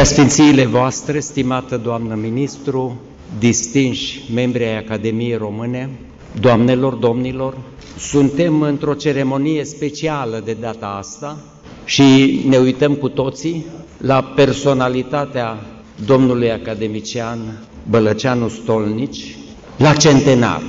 Preasfințiile voastre, stimată doamnă ministru, distinși membri ai Academiei Române, doamnelor, domnilor, suntem într-o ceremonie specială de data asta și ne uităm cu toții la personalitatea domnului academician Bălăceanu Stolnici, la centenar.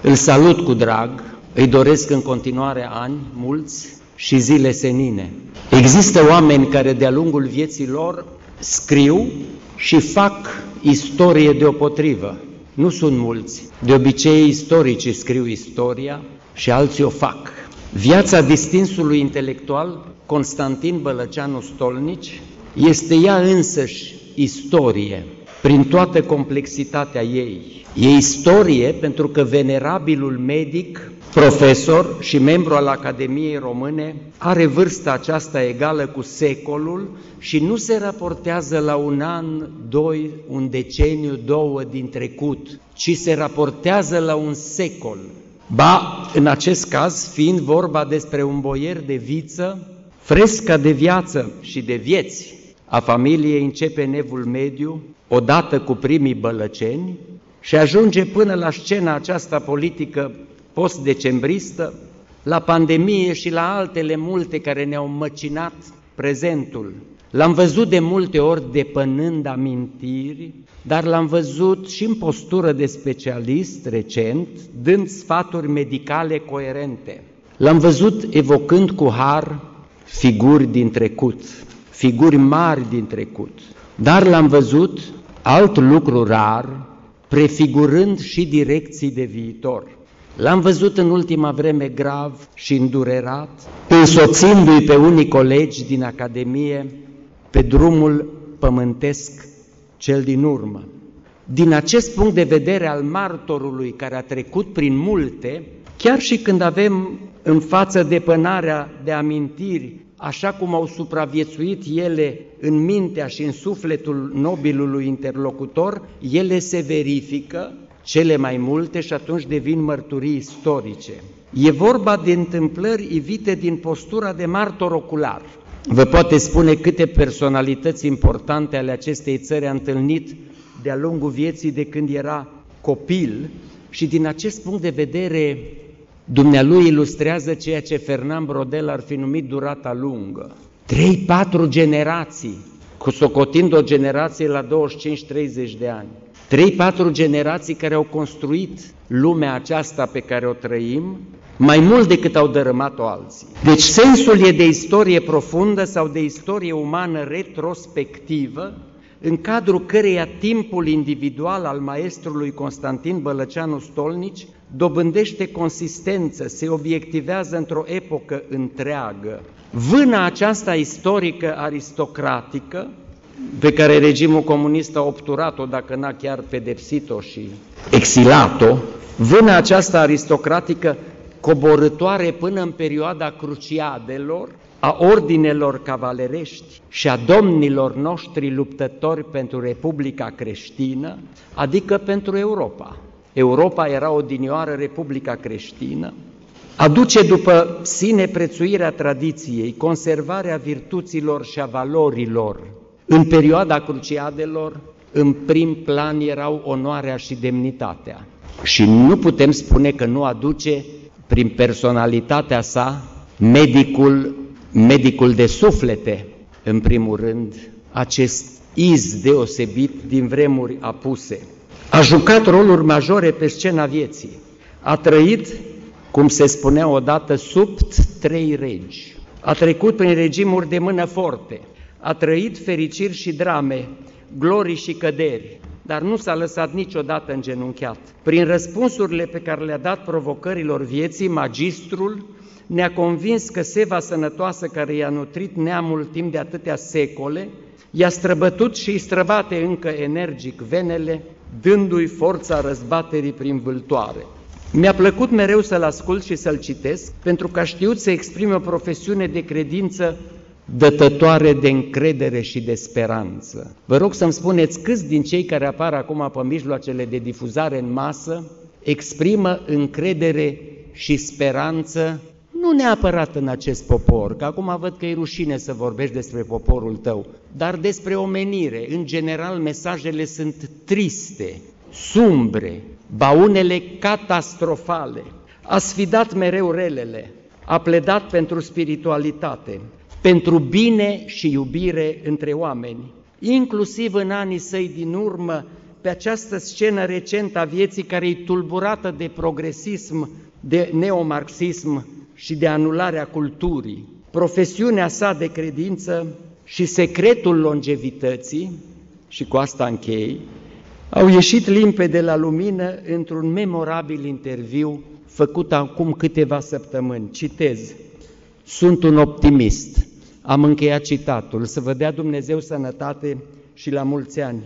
Îl salut cu drag, îi doresc în continuare ani mulți și zile senine. Există oameni care de-a lungul vieții lor scriu și fac istorie deopotrivă. Nu sunt mulți. De obicei, istoricii scriu istoria și alții o fac. Viața distinsului intelectual Constantin Bălăceanu Stolnici este ea însăși istorie, prin toată complexitatea ei. E istorie pentru că venerabilul medic, profesor și membru al Academiei Române are vârsta aceasta egală cu secolul și nu se raportează la un an, doi, un deceniu, două din trecut, ci se raportează la un secol. Ba, în acest caz, fiind vorba despre un boier de viță, fresca de viață și de vieți a familiei începe nevul mediu, odată cu primii bălăceni, și ajunge până la scena aceasta politică post-decembristă, la pandemie și la altele multe care ne-au măcinat prezentul. L-am văzut de multe ori depănând amintiri, dar l-am văzut și în postură de specialist recent, dând sfaturi medicale coerente. L-am văzut evocând cu har figuri din trecut, figuri mari din trecut, dar l-am văzut alt lucru rar, prefigurând și direcții de viitor. L-am văzut în ultima vreme grav și îndurerat, însoțindu-i pe unii colegi din Academie pe drumul pământesc cel din urmă. Din acest punct de vedere al martorului care a trecut prin multe, chiar și când avem în față depănarea de amintiri, așa cum au supraviețuit ele în mintea și în sufletul nobilului interlocutor, ele se verifică cele mai multe și atunci devin mărturii istorice. E vorba de întâmplări ivite din postura de martor ocular. Vă poate spune câte personalități importante ale acestei țări a întâlnit de-a lungul vieții de când era copil și din acest punct de vedere Dumnealui ilustrează ceea ce Fernand Brodel ar fi numit durata lungă. Trei, patru generații, cu socotind o generație la 25-30 de ani. Trei, patru generații care au construit lumea aceasta pe care o trăim, mai mult decât au dărâmat-o alții. Deci sensul e de istorie profundă sau de istorie umană retrospectivă, în cadrul căreia timpul individual al maestrului Constantin Bălăceanu Stolnici dobândește consistență, se obiectivează într-o epocă întreagă. Vâna aceasta istorică aristocratică, pe care regimul comunist a obturat-o, dacă n-a chiar pedepsit-o și exilat-o, vâna aceasta aristocratică coborătoare până în perioada cruciadelor, a ordinelor cavalerești și a domnilor noștri luptători pentru Republica creștină, adică pentru Europa. Europa era odinioară Republica creștină, aduce după sine prețuirea tradiției, conservarea virtuților și a valorilor. În perioada cruciadelor, în prim plan erau onoarea și demnitatea. Și nu putem spune că nu aduce prin personalitatea sa medicul, medicul de suflete, în primul rând, acest iz deosebit din vremuri apuse. A jucat roluri majore pe scena vieții. A trăit, cum se spunea odată, sub trei regi. A trecut prin regimuri de mână forte. A trăit fericiri și drame, glorii și căderi, dar nu s-a lăsat niciodată îngenunchiat. Prin răspunsurile pe care le-a dat provocărilor vieții, magistrul ne-a convins că seva sănătoasă care i-a nutrit neamul timp de atâtea secole, i-a străbătut și îi străbate încă energic venele, dându-i forța răzbaterii prin vâltoare. Mi-a plăcut mereu să-l ascult și să-l citesc, pentru că a știut să exprime o profesiune de credință dătătoare de încredere și de speranță. Vă rog să-mi spuneți câți din cei care apar acum pe mijloacele de difuzare în masă exprimă încredere și speranță nu neapărat în acest popor, că acum văd că e rușine să vorbești despre poporul tău, dar despre omenire. În general, mesajele sunt triste, sumbre, baunele catastrofale. A sfidat mereu relele, a pledat pentru spiritualitate, pentru bine și iubire între oameni. Inclusiv în anii săi din urmă, pe această scenă recentă a vieții care e tulburată de progresism, de neomarxism și de anularea culturii. Profesiunea sa de credință și secretul longevității, și cu asta închei, au ieșit limpede la lumină într-un memorabil interviu făcut acum câteva săptămâni. Citez, sunt un optimist. Am încheiat citatul, să vă dea Dumnezeu sănătate și la mulți ani.